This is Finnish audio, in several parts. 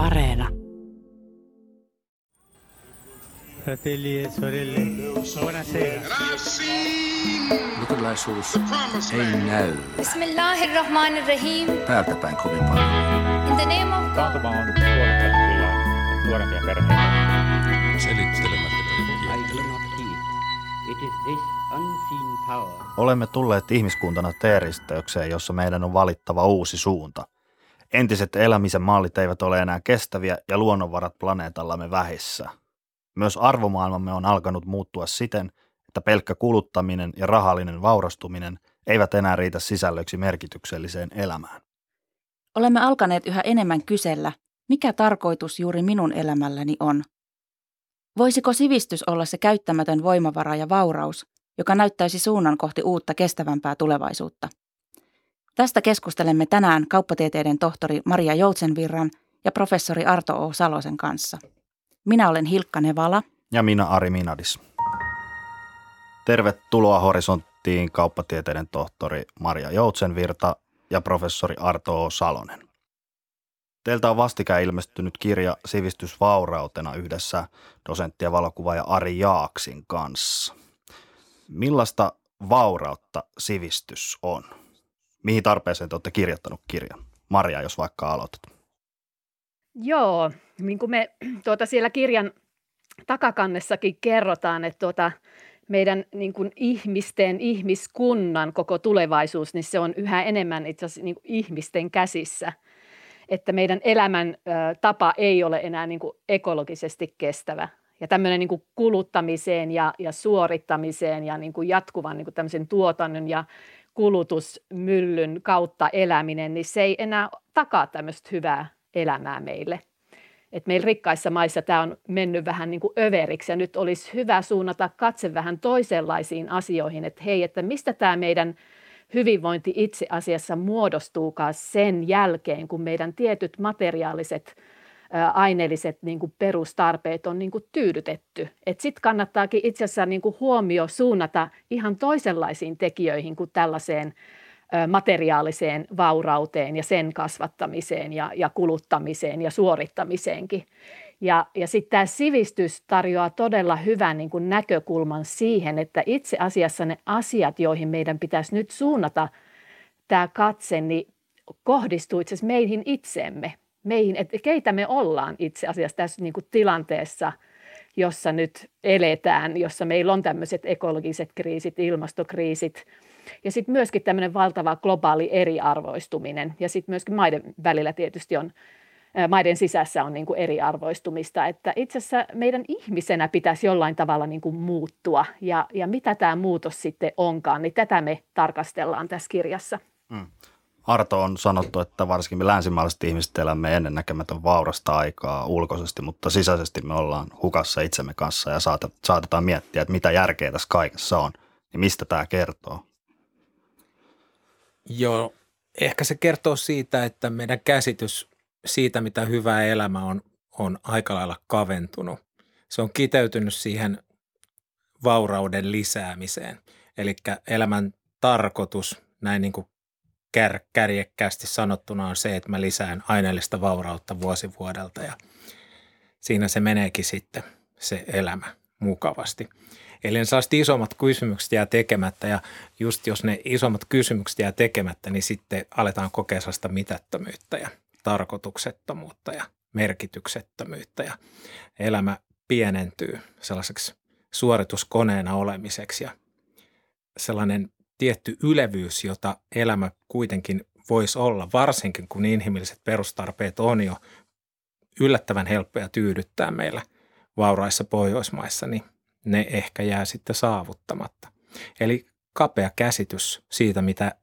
Areena. Fratelli e sorelle, buonasera. Luterilaisuus ei näy Bismillahirrahmanirrahim. päältä päin kovin paljon. In the name of God. On nuorempia perheitä. Selittelemättä Olemme tulleet ihmiskuntana teeristeykseen, jossa meidän on valittava uusi suunta. Entiset elämisen mallit eivät ole enää kestäviä ja luonnonvarat planeetallamme vähissä. Myös arvomaailmamme on alkanut muuttua siten, että pelkkä kuluttaminen ja rahallinen vaurastuminen eivät enää riitä sisällöksi merkitykselliseen elämään. Olemme alkaneet yhä enemmän kysellä, mikä tarkoitus juuri minun elämälläni on. Voisiko sivistys olla se käyttämätön voimavara ja vauraus, joka näyttäisi suunnan kohti uutta kestävämpää tulevaisuutta? Tästä keskustelemme tänään kauppatieteiden tohtori Maria Joutsenvirran ja professori Arto O. Salosen kanssa. Minä olen Hilkka Nevala. Ja minä Ari Minadis. Tervetuloa Horisonttiin kauppatieteiden tohtori Maria Joutsenvirta ja professori Arto O. Salonen. Teiltä on vastikään ilmestynyt kirja Sivistysvaurautena yhdessä dosentti ja valokuvaaja Ari Jaaksin kanssa. Millaista vaurautta sivistys on? Mihin tarpeeseen te olette kirjoittanut kirjan? Maria, jos vaikka aloitat. Joo, niin kuin me tuota, siellä kirjan takakannessakin kerrotaan, että tuota, meidän niin kuin ihmisten, ihmiskunnan koko tulevaisuus, niin se on yhä enemmän itse asiassa niin kuin ihmisten käsissä. Että meidän elämän ö, tapa ei ole enää niin kuin ekologisesti kestävä. Ja tämmöinen niin kuin kuluttamiseen ja, ja suorittamiseen ja niin kuin jatkuvan niin kuin tämmöisen tuotannon ja kulutusmyllyn kautta eläminen, niin se ei enää takaa tämmöistä hyvää elämää meille. Et meillä rikkaissa maissa tämä on mennyt vähän niin kuin överiksi ja nyt olisi hyvä suunnata katse vähän toisenlaisiin asioihin, että hei, että mistä tämä meidän hyvinvointi itse asiassa muodostuukaan sen jälkeen, kun meidän tietyt materiaaliset aineelliset niin kuin perustarpeet on niin kuin tyydytetty. Sitten kannattaakin itse asiassa niin kuin huomio suunnata ihan toisenlaisiin tekijöihin kuin tällaiseen materiaaliseen vaurauteen ja sen kasvattamiseen ja, ja kuluttamiseen ja suorittamiseenkin. Ja, ja sitten tämä sivistys tarjoaa todella hyvän niin kuin näkökulman siihen, että itse asiassa ne asiat, joihin meidän pitäisi nyt suunnata tämä katse, niin kohdistuu itse asiassa meihin itseemme, meihin, että keitä me ollaan itse asiassa tässä niin kuin tilanteessa, jossa nyt eletään, jossa meillä on tämmöiset ekologiset kriisit, ilmastokriisit – ja sitten myöskin tämmöinen valtava globaali eriarvoistuminen ja sitten myöskin maiden välillä tietysti on, maiden sisässä on niin kuin eriarvoistumista, että itse asiassa meidän ihmisenä pitäisi jollain tavalla niin kuin muuttua ja, ja mitä tämä muutos sitten onkaan, niin tätä me tarkastellaan tässä kirjassa. Mm. Arto on sanottu, että varsinkin me länsimaalaiset ihmiset elämme ennennäkemätön vaurasta aikaa ulkoisesti, mutta sisäisesti me ollaan hukassa itsemme kanssa ja saatetaan miettiä, että mitä järkeä tässä kaikessa on. Niin mistä tämä kertoo? Joo, ehkä se kertoo siitä, että meidän käsitys siitä, mitä hyvä elämä on, on aika lailla kaventunut. Se on kiteytynyt siihen vaurauden lisäämiseen. Eli elämän tarkoitus, näin niin kuin kär, kärjekkäästi sanottuna on se, että mä lisään aineellista vaurautta vuosi vuodelta ja siinä se meneekin sitten se elämä mukavasti. Eli ne isommat kysymykset jää tekemättä ja just jos ne isommat kysymykset jää tekemättä, niin sitten aletaan kokea sellaista mitättömyyttä ja tarkoituksettomuutta ja merkityksettömyyttä ja elämä pienentyy sellaiseksi suorituskoneena olemiseksi ja sellainen tietty ylevyys, jota elämä kuitenkin voisi olla, varsinkin kun inhimilliset perustarpeet on jo yllättävän helppoja tyydyttää meillä vauraissa Pohjoismaissa, niin ne ehkä jää sitten saavuttamatta. Eli kapea käsitys siitä, mitä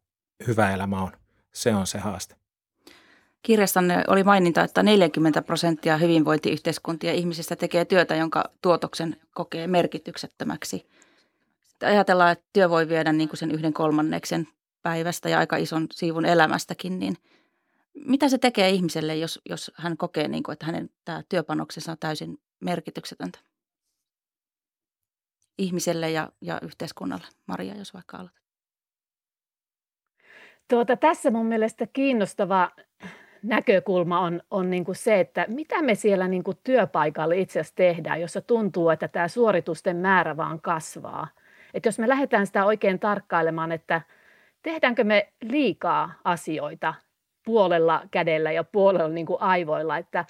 hyvä elämä on, se on se haaste. Kirjassanne oli maininta, että 40 prosenttia hyvinvointiyhteiskuntia ihmisistä tekee työtä, jonka tuotoksen kokee merkityksettömäksi. Ajatellaan, että työ voi viedä niin kuin sen yhden kolmanneksen päivästä ja aika ison siivun elämästäkin, niin mitä se tekee ihmiselle, jos, jos hän kokee, niin kuin, että hänen tämä työpanoksensa on täysin merkityksetöntä? ihmiselle ja, ja yhteiskunnalle? Maria, jos vaikka aloitat. Tuota, tässä mun mielestä kiinnostava näkökulma on, on niin kuin se, että mitä me siellä niin kuin työpaikalla itse asiassa tehdään, jossa tuntuu, että tämä suoritusten määrä vaan kasvaa. Että jos me lähdetään sitä oikein tarkkailemaan, että tehdäänkö me liikaa asioita puolella kädellä ja puolella niin kuin aivoilla, että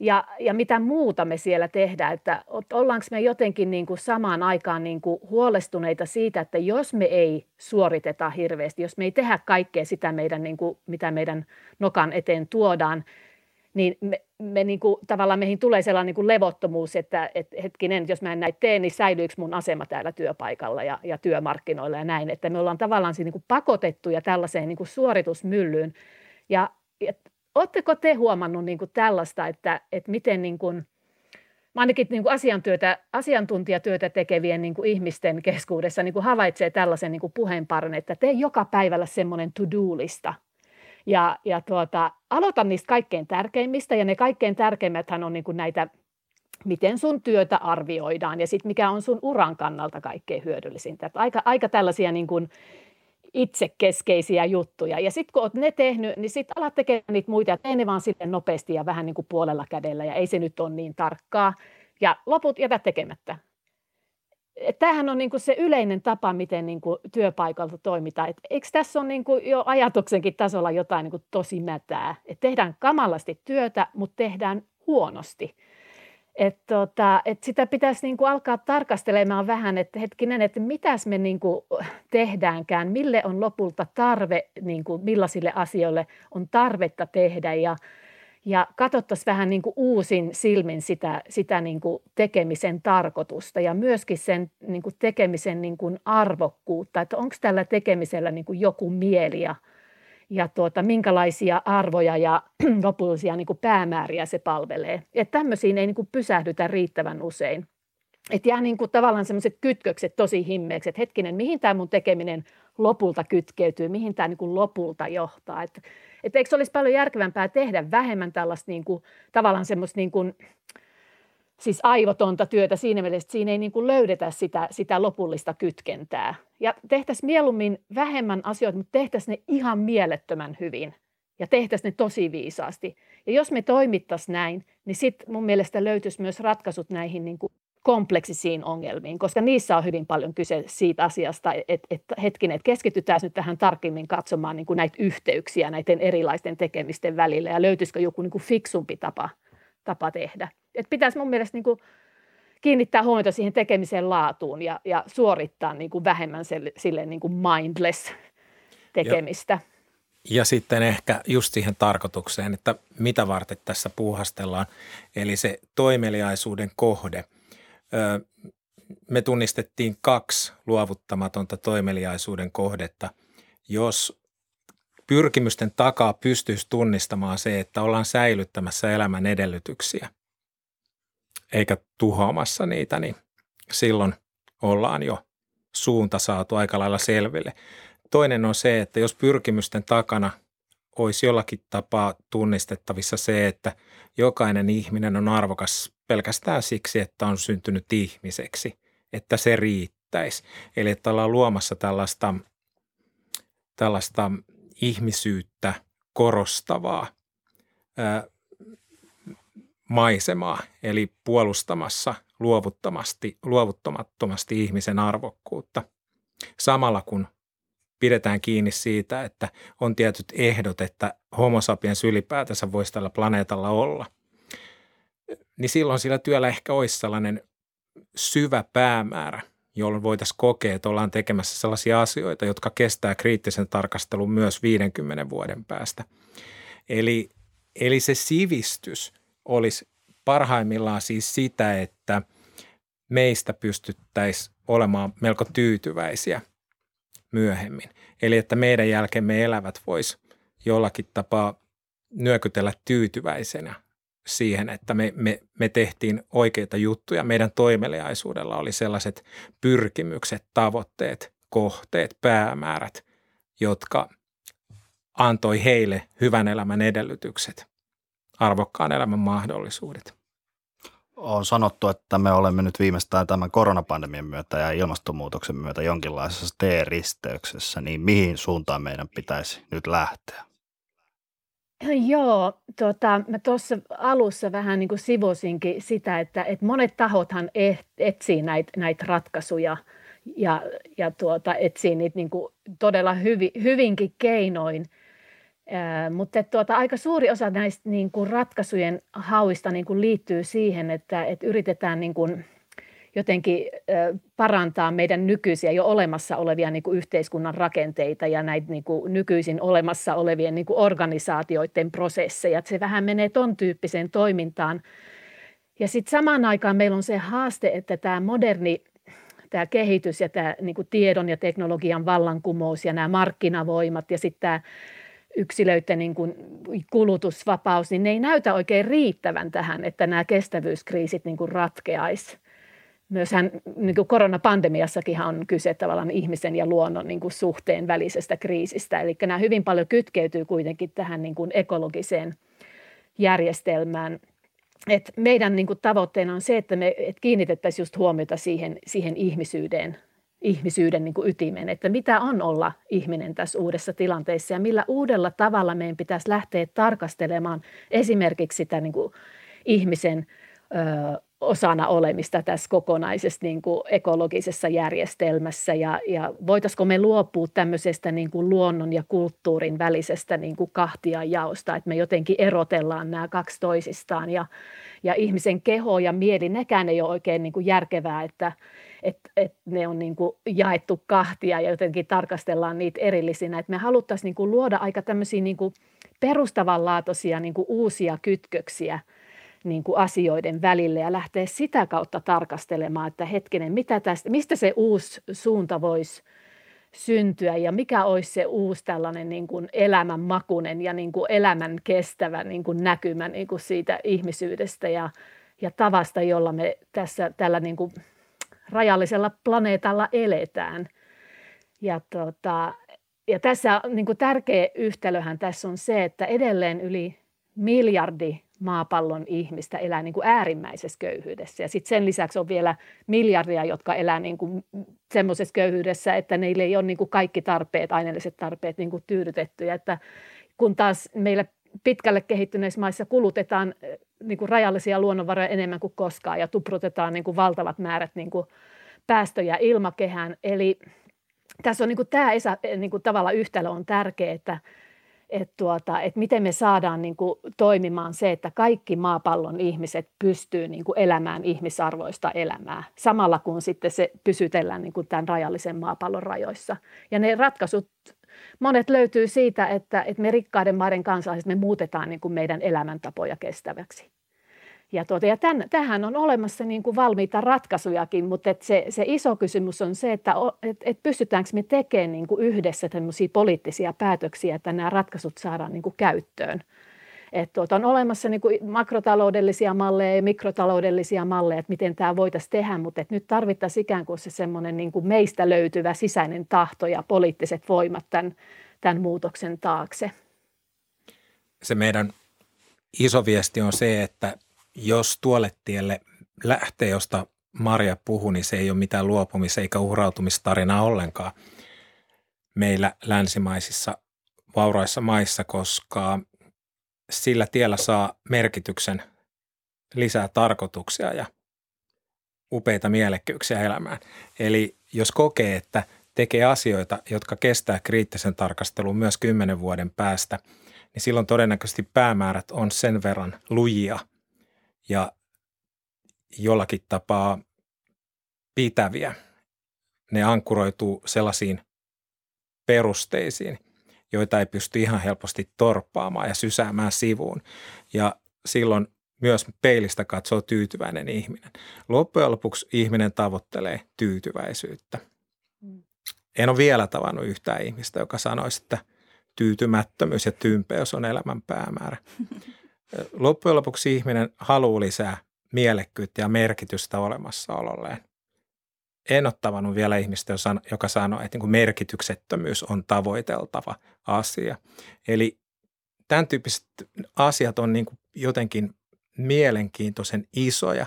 ja, ja mitä muuta me siellä tehdään, että ollaanko me jotenkin niin kuin samaan aikaan niin kuin huolestuneita siitä, että jos me ei suoriteta hirveästi, jos me ei tehdä kaikkea sitä, meidän, niin kuin, mitä meidän nokan eteen tuodaan, niin me, me niin kuin, tavallaan meihin tulee sellainen niin kuin levottomuus, että et, hetkinen, jos mä en näitä tee, niin säilyykö mun asema täällä työpaikalla ja, ja työmarkkinoilla ja näin. Että me ollaan tavallaan siis niin kuin pakotettuja tällaiseen niin kuin suoritusmyllyyn. Ja, ja Oletteko te huomannut niin kuin tällaista, että, että miten niin kuin, ainakin niin kuin asiantyötä, asiantuntijatyötä tekevien niin kuin ihmisten keskuudessa niin kuin havaitsee tällaisen niin kuin että tee joka päivällä semmoinen to-do-lista. Ja, ja tuota, aloitan niistä kaikkein tärkeimmistä, ja ne kaikkein tärkeimmät on niin kuin näitä, miten sun työtä arvioidaan, ja sitten mikä on sun uran kannalta kaikkein hyödyllisintä. Että aika, aika tällaisia niin kuin itsekeskeisiä juttuja. Ja sitten kun olet ne tehnyt, niin sitten alat tekemään niitä muita ja tee ne vaan sitten nopeasti ja vähän niin kuin puolella kädellä ja ei se nyt ole niin tarkkaa. Ja loput jätä tekemättä. Tämähän on niin kuin se yleinen tapa, miten niin kuin työpaikalta toimitaan. Et eikö tässä ole niin kuin jo ajatuksenkin tasolla jotain niin kuin tosi mätää? Et tehdään kamalasti työtä, mutta tehdään huonosti. Et tota, et sitä pitäisi niinku alkaa tarkastelemaan vähän, että hetkinen, että mitäs me niinku tehdäänkään, mille on lopulta tarve, niinku, millaisille asioille on tarvetta tehdä ja, ja katsottaisiin vähän niinku uusin silmin sitä, sitä niinku tekemisen tarkoitusta ja myöskin sen niinku tekemisen niinku arvokkuutta, että onko tällä tekemisellä niinku joku mieli ja ja tuota, minkälaisia arvoja ja lopullisia niin kuin päämääriä se palvelee. Että tämmöisiin ei niin kuin pysähdytä riittävän usein. Että jää niin kuin tavallaan semmoiset kytkökset tosi himmeeksi, että hetkinen, mihin tämä mun tekeminen lopulta kytkeytyy, mihin tämä niin kuin lopulta johtaa. Että, että eikö olisi paljon järkevämpää tehdä vähemmän tällaista niin kuin, tavallaan semmoista niin kuin, siis aivotonta työtä siinä mielessä, että siinä ei niin kuin löydetä sitä, sitä lopullista kytkentää. Ja tehtäisiin mieluummin vähemmän asioita, mutta tehtäisiin ne ihan mielettömän hyvin ja tehtäisiin ne tosi viisaasti. Ja jos me toimittaisiin näin, niin sitten mun mielestä löytyisi myös ratkaisut näihin niin kuin kompleksisiin ongelmiin, koska niissä on hyvin paljon kyse siitä asiasta, että, että hetkinen, että keskitytään nyt tähän tarkemmin katsomaan niin kuin näitä yhteyksiä näiden erilaisten tekemisten välillä ja löytyisikö joku niin kuin fiksumpi tapa, tapa tehdä. Että pitäisi mun mielestä niin kuin kiinnittää huomiota siihen tekemisen laatuun ja, ja suorittaa niin kuin vähemmän sille, sille niin kuin mindless tekemistä. Ja, ja sitten ehkä just siihen tarkoitukseen, että mitä varten tässä puuhastellaan, eli se toimeliaisuuden kohde. Me tunnistettiin kaksi luovuttamatonta toimeliaisuuden kohdetta. Jos pyrkimysten takaa pystyisi tunnistamaan se, että ollaan säilyttämässä elämän edellytyksiä – eikä tuhoamassa niitä, niin silloin ollaan jo suunta saatu aika lailla selville. Toinen on se, että jos pyrkimysten takana olisi jollakin tapaa tunnistettavissa se, että jokainen ihminen on arvokas pelkästään siksi, että on syntynyt ihmiseksi, että se riittäisi. Eli että ollaan luomassa tällaista, tällaista ihmisyyttä korostavaa maisemaa, eli puolustamassa luovuttomasti, luovuttamattomasti ihmisen arvokkuutta. Samalla kun pidetään kiinni siitä, että on tietyt ehdot, että homo sapiens ylipäätänsä voisi tällä planeetalla olla, niin silloin sillä työllä ehkä olisi sellainen syvä päämäärä, jolloin voitaisiin kokea, että ollaan tekemässä sellaisia asioita, jotka kestää kriittisen tarkastelun myös 50 vuoden päästä. Eli, eli se sivistys – olisi parhaimmillaan siis sitä, että meistä pystyttäisiin olemaan melko tyytyväisiä myöhemmin. Eli että meidän jälkemme elävät vois jollakin tapaa nyökytellä tyytyväisenä siihen, että me, me, me tehtiin oikeita juttuja. Meidän toimeliaisuudella oli sellaiset pyrkimykset, tavoitteet, kohteet, päämäärät, jotka antoi heille hyvän elämän edellytykset arvokkaan elämän mahdollisuudet. On sanottu, että me olemme nyt viimeistään tämän koronapandemian myötä ja ilmastonmuutoksen myötä jonkinlaisessa T-risteyksessä, niin mihin suuntaan meidän pitäisi nyt lähteä? Joo, tota, mä tuossa alussa vähän niin kuin sivusinkin sitä, että, että monet tahothan etsii näitä näit ratkaisuja ja, ja tuota, etsii niitä niin kuin todella hyvi, hyvinkin keinoin. Ää, mutta tuota, aika suuri osa näistä niin kuin ratkaisujen hauista niin kuin liittyy siihen, että, että yritetään niin kuin – jotenkin parantaa meidän nykyisiä jo olemassa olevia niin kuin yhteiskunnan rakenteita ja näitä niin kuin nykyisin olemassa olevien niin kuin organisaatioiden prosesseja. Että se vähän menee ton tyyppiseen toimintaan. Ja sitten samaan aikaan meillä on se haaste, että tämä moderni tämä kehitys ja tämä niin kuin tiedon ja teknologian vallankumous ja nämä markkinavoimat ja sitten tämä yksilöiden niin kuin kulutusvapaus, niin ne ei näytä oikein riittävän tähän, että nämä kestävyyskriisit niin kuin ratkeaisi myöshän niin kuin koronapandemiassakin on kyse tavallaan ihmisen ja luonnon niin kuin suhteen välisestä kriisistä. Eli nämä hyvin paljon kytkeytyy kuitenkin tähän niin kuin ekologiseen järjestelmään. Et meidän niin kuin tavoitteena on se, että me et kiinnitettäisiin just huomiota siihen, siihen ihmisyyden, ihmisyyden niin kuin ytimeen, että mitä on olla ihminen tässä uudessa tilanteessa ja millä uudella tavalla meidän pitäisi lähteä tarkastelemaan esimerkiksi sitä niin kuin ihmisen ö, osana olemista tässä kokonaisessa niin kuin ekologisessa järjestelmässä? Ja, ja voitaisiko me luopua tämmöisestä niin kuin luonnon ja kulttuurin välisestä niin kuin kahtiajaosta, että me jotenkin erotellaan nämä kaksi toisistaan? Ja, ja ihmisen keho ja mieli, nekään ei ole oikein niin kuin järkevää, että et, et ne on niin kuin jaettu kahtia ja jotenkin tarkastellaan niitä erillisinä, että me haluttaisiin niin kuin luoda aika tämmöisiä niin kuin perustavanlaatuisia niin kuin uusia kytköksiä – niin kuin asioiden välille ja lähteä sitä kautta tarkastelemaan, että hetkinen, mitä tästä, mistä se uusi suunta voisi syntyä ja mikä olisi se uusi tällainen niin kuin elämän makunen ja niin kuin elämän kestävä niin kuin näkymä niin kuin siitä ihmisyydestä ja, ja tavasta, jolla me tässä tällä niin kuin rajallisella planeetalla eletään. Ja, tota, ja tässä niin kuin tärkeä yhtälöhän tässä on se, että edelleen yli miljardi maapallon ihmistä elää niin kuin äärimmäisessä köyhyydessä. Ja sitten sen lisäksi on vielä miljardia, jotka elää niin kuin semmoisessa köyhyydessä, että niille ei ole niin kuin kaikki tarpeet, aineelliset tarpeet niin kuin tyydytettyjä. Että kun taas meillä pitkälle kehittyneissä maissa kulutetaan eh, niin kuin rajallisia luonnonvaroja enemmän kuin koskaan ja tuprutetaan niin kuin valtavat määrät niin kuin päästöjä ilmakehään. Eli tässä on niin kuin tämä niin kuin tavalla yhtälö on tärkeä, että että tuota, että miten me saadaan niin kuin toimimaan se, että kaikki maapallon ihmiset pystyy niin kuin elämään ihmisarvoista elämää, samalla kun sitten se pysytellään niin kuin tämän rajallisen maapallon rajoissa. Ja ne ratkaisut, monet löytyy siitä, että, että me rikkaiden maiden kansalaiset, me muutetaan niin kuin meidän elämäntapoja kestäväksi. Ja, tuota, ja tämän, tähän on olemassa niin kuin valmiita ratkaisujakin, mutta et se, se iso kysymys on se, että et, et pystytäänkö me tekemään niin kuin yhdessä poliittisia päätöksiä, että nämä ratkaisut saadaan niin kuin käyttöön. Et tuota, on olemassa niin kuin makrotaloudellisia malleja ja mikrotaloudellisia malleja, että miten tämä voitaisiin tehdä, mutta et nyt tarvittaisiin ikään kuin se semmoinen niin kuin meistä löytyvä sisäinen tahto ja poliittiset voimat tämän, tämän muutoksen taakse. Se meidän iso viesti on se, että jos tuolle tielle lähtee, josta Maria puhui, niin se ei ole mitään luopumis- eikä uhrautumistarinaa ollenkaan meillä länsimaisissa vauraissa maissa, koska sillä tiellä saa merkityksen lisää tarkoituksia ja upeita mielekkyyksiä elämään. Eli jos kokee, että tekee asioita, jotka kestää kriittisen tarkastelun myös kymmenen vuoden päästä, niin silloin todennäköisesti päämäärät on sen verran lujia – ja jollakin tapaa pitäviä. Ne ankkuroituu sellaisiin perusteisiin, joita ei pysty ihan helposti torppaamaan ja sysäämään sivuun. Ja silloin myös peilistä katsoo tyytyväinen ihminen. Loppujen lopuksi ihminen tavoittelee tyytyväisyyttä. Mm. En ole vielä tavannut yhtään ihmistä, joka sanoisi, että tyytymättömyys ja tympeys on elämän päämäärä. loppujen lopuksi ihminen haluaa lisää mielekkyyttä ja merkitystä olemassaololleen. En ole tavannut vielä ihmistä, joka sanoo, että niin merkityksettömyys on tavoiteltava asia. Eli tämän tyyppiset asiat on niin kuin jotenkin mielenkiintoisen isoja.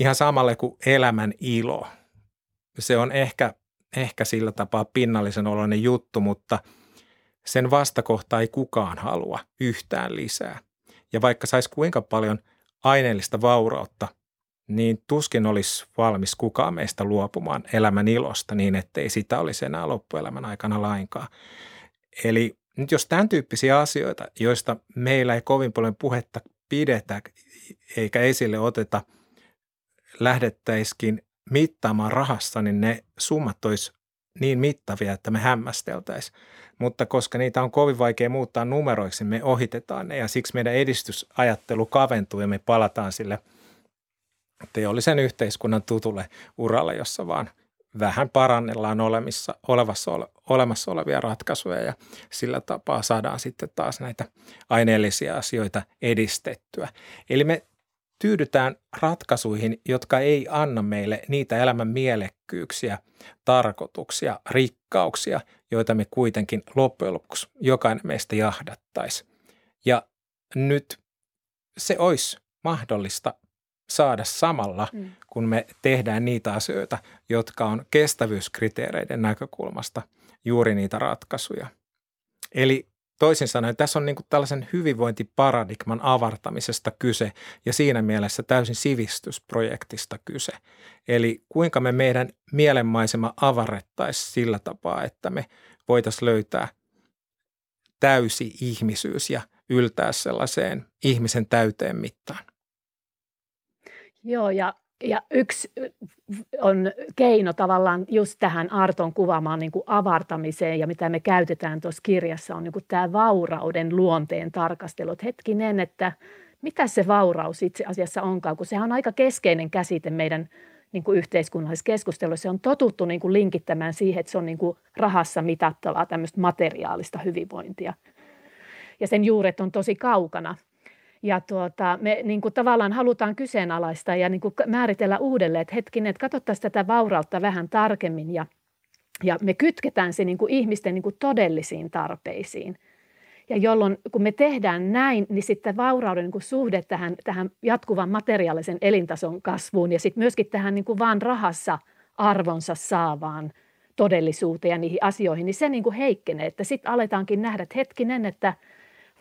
Ihan samalle kuin elämän ilo. Se on ehkä, ehkä sillä tapaa pinnallisen oloinen juttu, mutta sen vastakohta ei kukaan halua yhtään lisää. Ja vaikka saisi kuinka paljon aineellista vaurautta, niin tuskin olisi valmis kukaan meistä luopumaan elämän ilosta niin, ettei sitä olisi enää loppuelämän aikana lainkaan. Eli nyt jos tämän tyyppisiä asioita, joista meillä ei kovin paljon puhetta pidetä eikä esille oteta, lähdettäisikin mittaamaan rahassa, niin ne summat olisi niin mittavia, että me hämmästeltäisiin. Mutta koska niitä on kovin vaikea muuttaa numeroiksi, me ohitetaan ne ja siksi meidän edistysajattelu kaventuu ja me palataan sille teollisen yhteiskunnan tutulle uralle, jossa vaan vähän parannellaan olemissa, olevassa, olemassa olevia ratkaisuja ja sillä tapaa saadaan sitten taas näitä aineellisia asioita edistettyä. Eli me tyydytään ratkaisuihin, jotka ei anna meille niitä elämän mielekkyyksiä, tarkoituksia, rikkauksia, joita me kuitenkin loppujen lopuksi jokainen meistä jahdattaisi. Ja nyt se olisi mahdollista saada samalla, mm. kun me tehdään niitä asioita, jotka on kestävyyskriteereiden näkökulmasta juuri niitä ratkaisuja. Eli Toisin sanoen tässä on niin kuin tällaisen hyvinvointiparadigman avartamisesta kyse ja siinä mielessä täysin sivistysprojektista kyse. Eli kuinka me meidän mielenmaisema avarrettaisiin sillä tapaa, että me voitaisiin löytää täysi ihmisyys ja yltää sellaiseen ihmisen täyteen mittaan. Joo, ja ja yksi on keino tavallaan just tähän Arton kuvaamaan niin kuin avartamiseen ja mitä me käytetään tuossa kirjassa on niin kuin tämä vaurauden luonteen tarkastelu. Hetkinen, että mitä se vauraus itse asiassa onkaan, kun sehän on aika keskeinen käsite meidän niin kuin yhteiskunnallisessa keskustelussa. Se on totuttu niin kuin linkittämään siihen, että se on niin kuin rahassa mitattavaa tämmöistä materiaalista hyvinvointia. Ja sen juuret on tosi kaukana – ja tuota, me niin kuin tavallaan halutaan kyseenalaistaa ja niin kuin määritellä uudelleen, että hetkinen, että katsottaisiin tätä vaurautta vähän tarkemmin ja, ja me kytketään se niin kuin ihmisten niin kuin todellisiin tarpeisiin. Ja jolloin kun me tehdään näin, niin sitten vaurauden niin kuin suhde tähän, tähän jatkuvan materiaalisen elintason kasvuun ja sitten myöskin tähän niin kuin vaan rahassa arvonsa saavaan todellisuuteen ja niihin asioihin, niin se niin kuin heikkenee. Että sitten aletaankin nähdä, että hetkinen, että –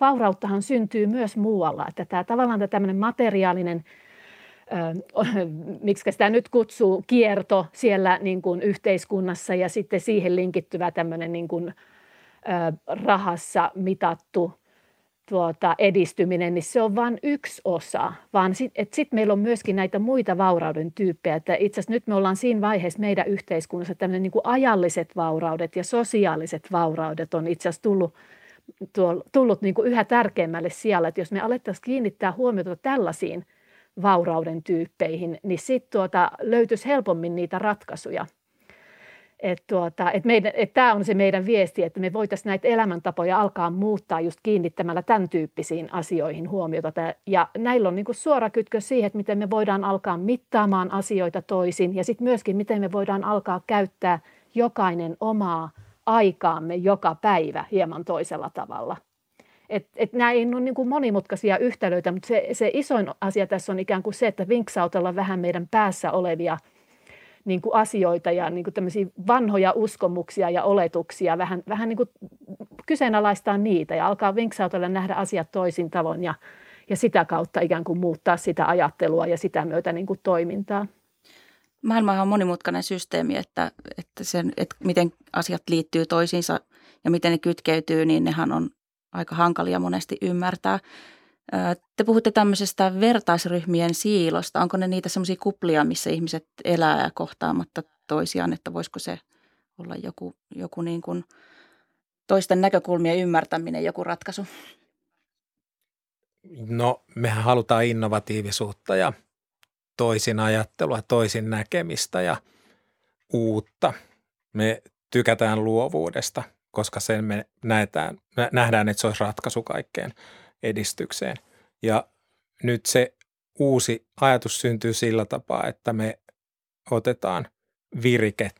vaurauttahan syntyy myös muualla. Että tämä tavallaan tämä tämmöinen materiaalinen, miksi sitä nyt kutsuu, kierto siellä niin kuin yhteiskunnassa ja sitten siihen linkittyvä tämmöinen niin kuin, rahassa mitattu tuota, edistyminen, niin se on vain yksi osa, vaan sitten sit meillä on myöskin näitä muita vaurauden tyyppejä. Että itse asiassa nyt me ollaan siinä vaiheessa meidän yhteiskunnassa, että tämmöinen niin kuin ajalliset vauraudet ja sosiaaliset vauraudet on itse asiassa tullut tullut niin kuin yhä tärkeämmälle siellä, että jos me alettaisiin kiinnittää huomiota tällaisiin vaurauden tyyppeihin, niin sitten tuota, löytyisi helpommin niitä ratkaisuja. Että tuota, et et tämä on se meidän viesti, että me voitaisiin näitä elämäntapoja alkaa muuttaa just kiinnittämällä tämän tyyppisiin asioihin huomiota. Ja näillä on niinku suora kytkö siihen, että miten me voidaan alkaa mittaamaan asioita toisin ja sitten myöskin miten me voidaan alkaa käyttää jokainen omaa aikaamme joka päivä hieman toisella tavalla. Et, et nämä ei ole niin kuin monimutkaisia yhtälöitä, mutta se, se isoin asia tässä on ikään kuin se, että vinksautella vähän meidän päässä olevia niin kuin asioita ja niin kuin vanhoja uskomuksia ja oletuksia, vähän, vähän niin kuin kyseenalaistaa niitä ja alkaa vinksautella nähdä asiat toisin tavoin ja, ja sitä kautta ikään kuin muuttaa sitä ajattelua ja sitä myötä niin kuin toimintaa. Maailma on monimutkainen systeemi, että, että, sen, että miten asiat liittyy toisiinsa ja miten ne kytkeytyy, niin nehän on aika hankalia monesti ymmärtää. Te puhutte tämmöisestä vertaisryhmien siilosta. Onko ne niitä semmoisia kuplia, missä ihmiset elää kohtaamatta toisiaan, että voisiko se olla joku, joku niin kuin toisten näkökulmien ymmärtäminen, joku ratkaisu? No, mehän halutaan innovatiivisuutta ja toisin ajattelua, toisin näkemistä ja uutta. Me tykätään luovuudesta, koska sen me näetään, nähdään, että se olisi ratkaisu kaikkeen edistykseen. Ja nyt se uusi ajatus syntyy sillä tapaa, että me otetaan virike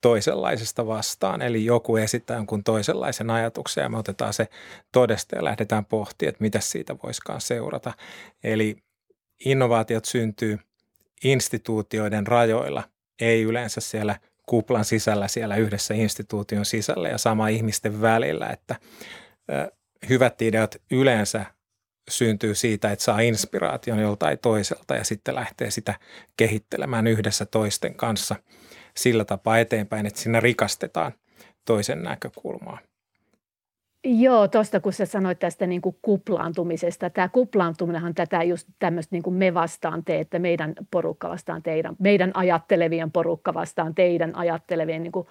toisenlaisesta vastaan. Eli joku esittää jonkun toisenlaisen ajatuksen ja me otetaan se todeste ja lähdetään pohtimaan, että mitä siitä voisikaan seurata. Eli innovaatiot syntyy instituutioiden rajoilla, ei yleensä siellä kuplan sisällä siellä yhdessä instituution sisällä ja sama ihmisten välillä, että hyvät ideat yleensä syntyy siitä, että saa inspiraation joltain toiselta ja sitten lähtee sitä kehittelemään yhdessä toisten kanssa sillä tapaa eteenpäin, että siinä rikastetaan toisen näkökulmaa. Joo, tuosta kun sä sanoit tästä niin kuin kuplaantumisesta. Tämä kuplaantuminenhan tätä just tämmöistä niin kuin me vastaan te, että meidän porukka vastaan teidän, meidän ajattelevien porukka vastaan teidän ajattelevien niin kuin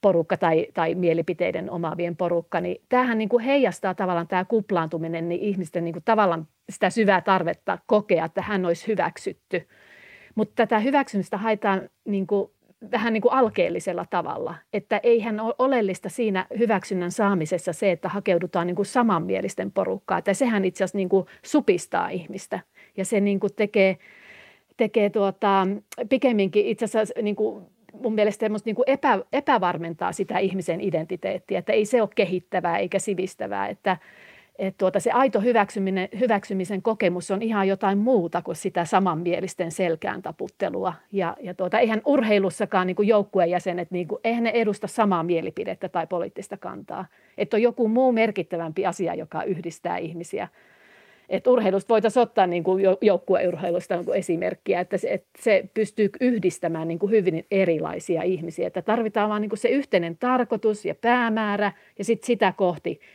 porukka tai, tai mielipiteiden omaavien porukka, niin tämähän niin kuin heijastaa tavallaan tämä kuplaantuminen niin ihmisten niin kuin tavallaan sitä syvää tarvetta kokea, että hän olisi hyväksytty. Mutta tätä hyväksymistä haetaan niin kuin vähän niin kuin alkeellisella tavalla, että eihän ole oleellista siinä hyväksynnän saamisessa se, että hakeudutaan niin kuin samanmielisten porukkaa, että sehän itse asiassa niin kuin supistaa ihmistä. Ja se niin kuin tekee, tekee tuota, pikemminkin itse asiassa niin kuin mun mielestä niin kuin epä, epävarmentaa sitä ihmisen identiteettiä, että ei se ole kehittävää eikä sivistävää, että, että tuota, se aito hyväksyminen, hyväksymisen kokemus on ihan jotain muuta kuin sitä samanmielisten selkään taputtelua. Ja, ja tuota, eihän urheilussakaan niin joukkueen jäsenet, niin kuin, eihän ne edusta samaa mielipidettä tai poliittista kantaa. Että on joku muu merkittävämpi asia, joka yhdistää ihmisiä. Että urheilusta voitaisiin ottaa niin kuin joukkueurheilusta niin kuin esimerkkiä, että se, että se pystyy yhdistämään niin kuin hyvin erilaisia ihmisiä. Että tarvitaan vain niin se yhteinen tarkoitus ja päämäärä ja sitten sitä kohti –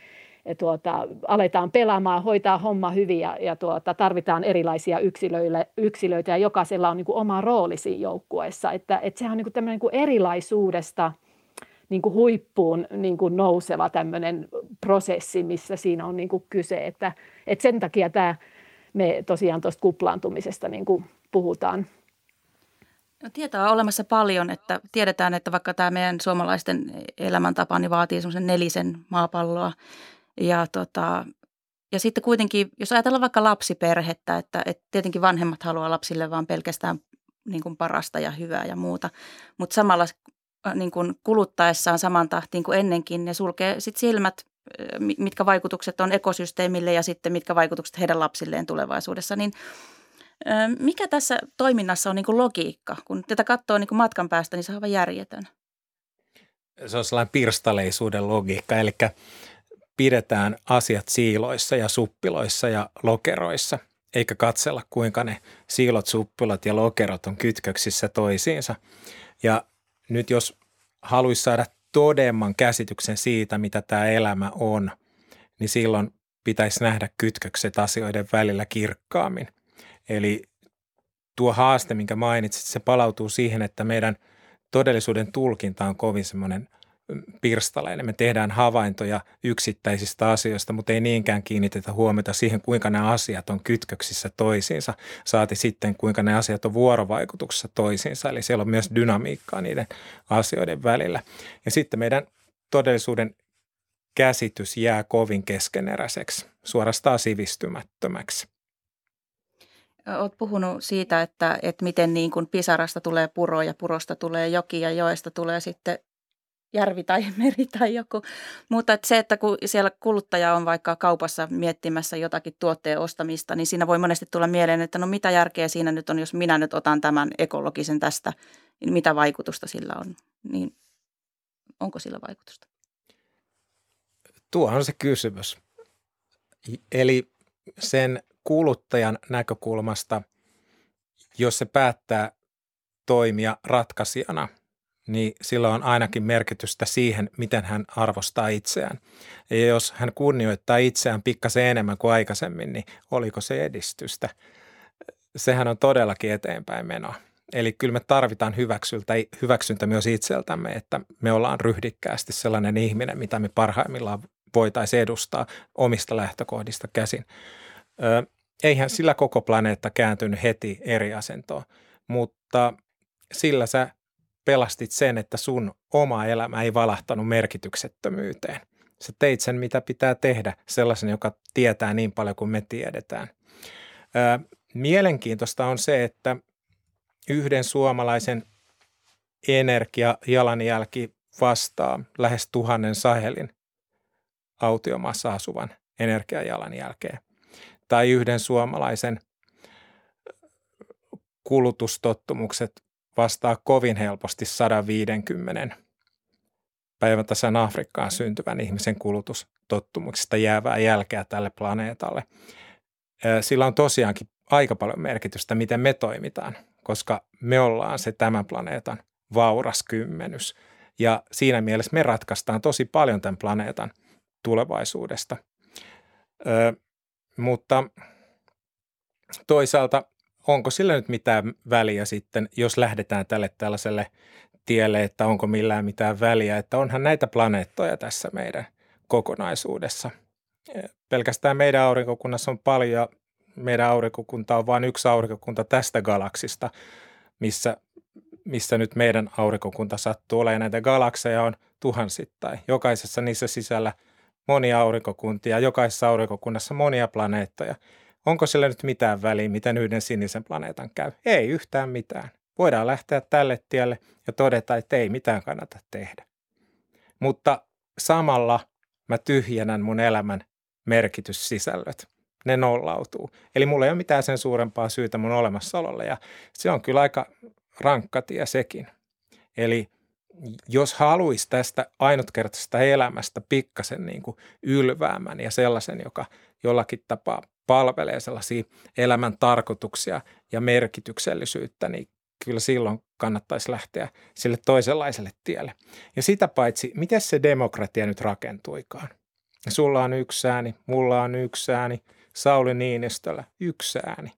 tuota, aletaan pelaamaan, hoitaa homma hyvin ja, ja tuota, tarvitaan erilaisia yksilöille, yksilöitä ja jokaisella on niin kuin oma rooli siinä joukkueessa. Että, että sehän on niin kuin tämmöinen niin kuin erilaisuudesta niin kuin huippuun niin kuin nouseva tämmöinen prosessi, missä siinä on niin kuin kyse. Että, että sen takia tämä, me tosiaan tuosta kuplaantumisesta niin kuin puhutaan. No, tietoa on olemassa paljon, että tiedetään, että vaikka tämä meidän suomalaisten elämäntapa niin vaatii semmoisen nelisen maapalloa, ja, tota, ja sitten kuitenkin, jos ajatellaan vaikka lapsiperhettä, että, että tietenkin vanhemmat haluaa lapsille vaan pelkästään niin kuin parasta ja hyvää ja muuta, mutta samalla äh, niin kuin kuluttaessaan saman tahtiin kuin ennenkin, ne sulkee sit silmät, äh, mitkä vaikutukset on ekosysteemille ja sitten mitkä vaikutukset heidän lapsilleen tulevaisuudessa, niin äh, mikä tässä toiminnassa on niin kuin logiikka? Kun tätä katsoo niin kuin matkan päästä, niin se on aivan järjetön. Se on sellainen pirstaleisuuden logiikka, eli pidetään asiat siiloissa ja suppiloissa ja lokeroissa, eikä katsella kuinka ne siilot, suppilot ja lokerot on kytköksissä toisiinsa. Ja nyt jos haluaisi saada todemman käsityksen siitä, mitä tämä elämä on, niin silloin pitäisi nähdä kytkökset asioiden välillä kirkkaammin. Eli tuo haaste, minkä mainitsit, se palautuu siihen, että meidän todellisuuden tulkinta on kovin semmoinen pirstaleinen. Me tehdään havaintoja yksittäisistä asioista, mutta ei niinkään kiinnitetä huomiota siihen, kuinka nämä asiat on kytköksissä toisiinsa. Saati sitten, kuinka ne asiat on vuorovaikutuksessa toisiinsa. Eli siellä on myös dynamiikkaa niiden asioiden välillä. Ja sitten meidän todellisuuden käsitys jää kovin keskeneräiseksi, suorastaan sivistymättömäksi. Olet puhunut siitä, että, että miten niin kuin pisarasta tulee puro ja purosta tulee joki ja joesta tulee sitten järvi tai meri tai joku. Mutta että se, että kun siellä kuluttaja on vaikka kaupassa miettimässä jotakin tuotteen ostamista, niin siinä voi monesti tulla mieleen, että no mitä järkeä siinä nyt on, jos minä nyt otan tämän ekologisen tästä, niin mitä vaikutusta sillä on. Niin onko sillä vaikutusta? Tuo on se kysymys. Eli sen kuluttajan näkökulmasta, jos se päättää toimia ratkaisijana – niin sillä on ainakin merkitystä siihen, miten hän arvostaa itseään. Ja jos hän kunnioittaa itseään pikkasen enemmän kuin aikaisemmin, niin oliko se edistystä? Sehän on todellakin eteenpäin menoa. Eli kyllä me tarvitaan hyväksyntä, hyväksyntä myös itseltämme, että me ollaan ryhdikkäästi sellainen ihminen, mitä me parhaimmillaan voitaisiin edustaa omista lähtökohdista käsin. Ö, eihän sillä koko planeetta kääntynyt heti eri asentoon, mutta sillä sä pelastit sen, että sun oma elämä ei valahtanut merkityksettömyyteen. Sä teit sen, mitä pitää tehdä, sellaisen, joka tietää niin paljon kuin me tiedetään. Ää, mielenkiintoista on se, että yhden suomalaisen energiajalanjälki vastaa lähes tuhannen Sahelin autiomaassa asuvan energiajalanjälkeen. Tai yhden suomalaisen kulutustottumukset vastaa kovin helposti 150 päivätasan Afrikkaan syntyvän ihmisen kulutustottumuksista jäävää jälkeä tälle planeetalle. Sillä on tosiaankin aika paljon merkitystä, miten me toimitaan, koska me ollaan se tämän planeetan vauras kymmenys. Ja siinä mielessä me ratkaistaan tosi paljon tämän planeetan tulevaisuudesta. Ö, mutta toisaalta onko sillä nyt mitään väliä sitten, jos lähdetään tälle tällaiselle tielle, että onko millään mitään väliä, että onhan näitä planeettoja tässä meidän kokonaisuudessa. Pelkästään meidän aurinkokunnassa on paljon, meidän aurinkokunta on vain yksi aurinkokunta tästä galaksista, missä, missä nyt meidän aurinkokunta sattuu olemaan. Näitä galakseja on tuhansittain. Jokaisessa niissä sisällä monia aurinkokuntia, jokaisessa aurinkokunnassa monia planeettoja. Onko sillä nyt mitään väliä, miten yhden sinisen planeetan käy? Ei yhtään mitään. Voidaan lähteä tälle tielle ja todeta, että ei mitään kannata tehdä. Mutta samalla mä tyhjennän mun elämän merkityssisällöt. Ne nollautuu. Eli mulla ei ole mitään sen suurempaa syytä mun olemassaololle ja se on kyllä aika rankka tie sekin. Eli jos haluaisi tästä ainutkertaisesta elämästä pikkasen niin kuin ylväämän ja sellaisen, joka jollakin tapaa palvelee sellaisia elämän tarkoituksia ja merkityksellisyyttä, niin kyllä silloin kannattaisi lähteä sille toisenlaiselle tielle. Ja sitä paitsi, miten se demokratia nyt rakentuikaan? Sulla on yksi ääni, mulla on yksi ääni, Sauli Niinistöllä yksi ääni.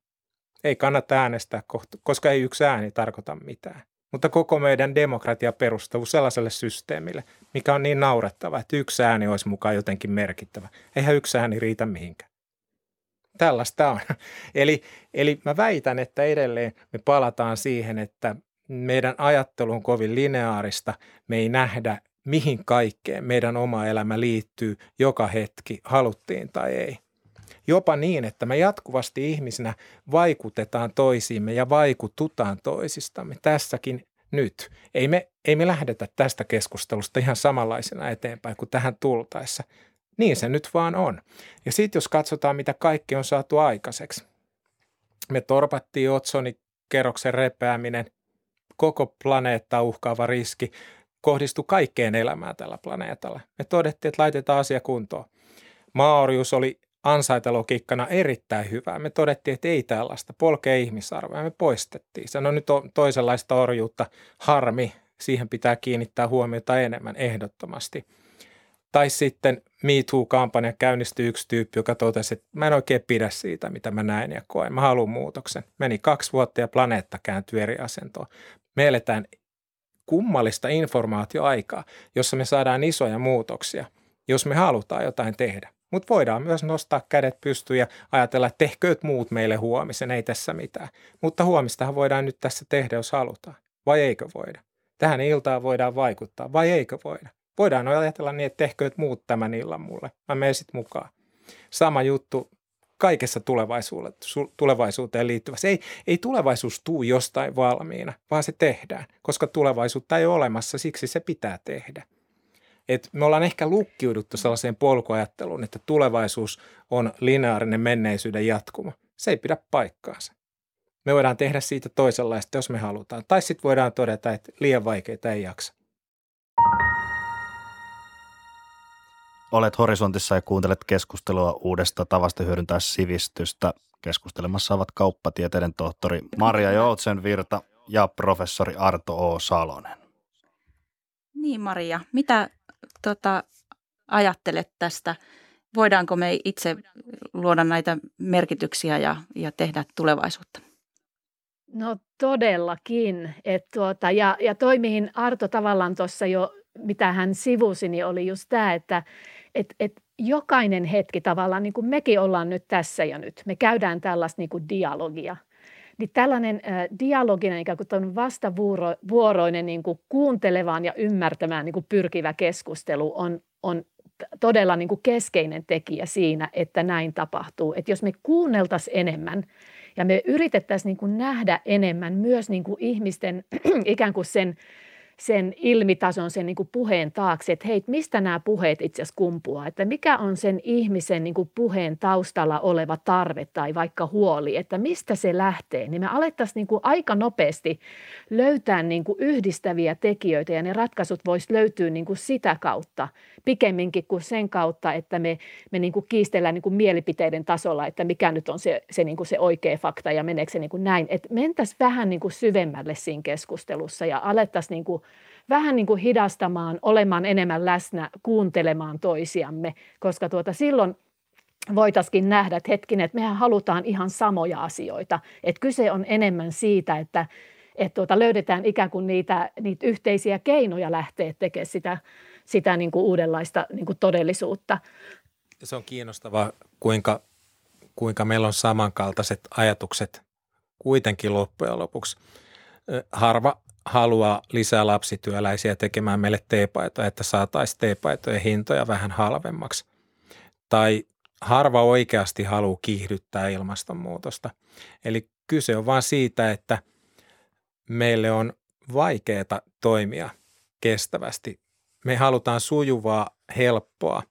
Ei kannata äänestää, koska ei yksi ääni tarkoita mitään. Mutta koko meidän demokratia perustuu sellaiselle systeemille, mikä on niin naurettava, että yksi ääni olisi mukaan jotenkin merkittävä. Eihän yksi ääni riitä mihinkään. Tällaista on. Eli, eli mä väitän, että edelleen me palataan siihen, että meidän ajattelu on kovin lineaarista. Me ei nähdä, mihin kaikkeen meidän oma elämä liittyy joka hetki, haluttiin tai ei. Jopa niin, että me jatkuvasti ihmisinä vaikutetaan toisiimme ja vaikututaan toisistamme tässäkin nyt. Ei me, ei me lähdetä tästä keskustelusta ihan samanlaisena eteenpäin kuin tähän tultaessa. Niin se nyt vaan on. Ja sitten jos katsotaan, mitä kaikki on saatu aikaiseksi. Me torpattiin otsonikerroksen repeäminen, koko planeetta uhkaava riski kohdistui kaikkeen elämään tällä planeetalla. Me todettiin, että laitetaan asia kuntoon. Maorius oli ansaitalogiikkana erittäin hyvää. Me todettiin, että ei tällaista, polkee ihmisarvoa me poistettiin. Se on nyt toisenlaista orjuutta, harmi, siihen pitää kiinnittää huomiota enemmän ehdottomasti – tai sitten Me Too-kampanja käynnistyi yksi tyyppi, joka totesi, että mä en oikein pidä siitä, mitä mä näen ja koen. Mä haluan muutoksen. Meni kaksi vuotta ja planeetta kääntyi eri asentoon. Me eletään kummallista informaatioaikaa, jossa me saadaan isoja muutoksia, jos me halutaan jotain tehdä. Mutta voidaan myös nostaa kädet pystyyn ja ajatella, että tehkööt muut meille huomisen, ei tässä mitään. Mutta huomistahan voidaan nyt tässä tehdä, jos halutaan. Vai eikö voida? Tähän iltaan voidaan vaikuttaa, vai eikö voida? Voidaan ajatella niin, että tehkööt muut tämän illan mulle. Mä menen sitten mukaan. Sama juttu kaikessa tulevaisuuteen liittyvässä. Ei, ei tulevaisuus tuu jostain valmiina, vaan se tehdään, koska tulevaisuutta ei ole olemassa, siksi se pitää tehdä. Et me ollaan ehkä lukkiuduttu sellaiseen polkuajatteluun, että tulevaisuus on lineaarinen menneisyyden jatkuma. Se ei pidä paikkaansa. Me voidaan tehdä siitä toisenlaista, jos me halutaan. Tai sitten voidaan todeta, että liian vaikeita ei jaksa. Olet horisontissa ja kuuntelet keskustelua uudesta tavasta hyödyntää sivistystä. Keskustelemassa ovat kauppatieteiden tohtori Maria Joutsenvirta ja professori Arto O. Salonen. Niin Maria, mitä tota, ajattelet tästä? Voidaanko me itse luoda näitä merkityksiä ja, ja tehdä tulevaisuutta? No todellakin. Et tuota, ja, ja toi, mihin Arto tavallaan tuossa jo, mitä hän sivusi, niin oli just tämä, että et, et jokainen hetki tavallaan, niin kuin mekin ollaan nyt tässä ja nyt, me käydään tällaista niin kuin dialogia. Niin tällainen dialoginen ikään kuin vastavuoroinen niin kuin kuuntelevaan ja ymmärtämään niin kuin pyrkivä keskustelu on, on todella niin kuin keskeinen tekijä siinä, että näin tapahtuu. Että jos me kuunneltaisiin enemmän ja me yritettäisiin niin kuin nähdä enemmän myös niin kuin ihmisten ikään kuin sen sen ilmitason, sen niin kuin puheen taakse, että hei, mistä nämä puheet itse asiassa kumpuaa, että mikä on sen ihmisen niin kuin puheen taustalla oleva tarve tai vaikka huoli, että mistä se lähtee, niin me alettaisiin niin kuin aika nopeasti löytää niin kuin yhdistäviä tekijöitä ja ne ratkaisut voisi löytyä niin kuin sitä kautta pikemminkin kuin sen kautta, että me, me niin kuin kiistellään niin kuin mielipiteiden tasolla, että mikä nyt on se, se, niin kuin se oikea fakta ja meneekö se niin kuin näin. Että mentäisiin vähän niin kuin syvemmälle siinä keskustelussa ja alettaisiin niin kuin vähän niin kuin hidastamaan, olemaan enemmän läsnä, kuuntelemaan toisiamme, koska tuota silloin voitaisiin nähdä, että hetkinen, että mehän halutaan ihan samoja asioita. Että kyse on enemmän siitä, että, että tuota, löydetään ikään kuin niitä, niitä yhteisiä keinoja lähteä tekemään sitä, sitä niin kuin uudenlaista niin kuin todellisuutta. Se on kiinnostavaa, kuinka, kuinka meillä on samankaltaiset ajatukset kuitenkin loppujen lopuksi. Harva haluaa lisää lapsityöläisiä tekemään meille teepaitoja, että saataisiin teepaitojen hintoja vähän halvemmaksi. Tai harva oikeasti haluaa kiihdyttää ilmastonmuutosta. Eli kyse on vain siitä, että meille on vaikeaa toimia kestävästi. Me halutaan sujuvaa, helppoa,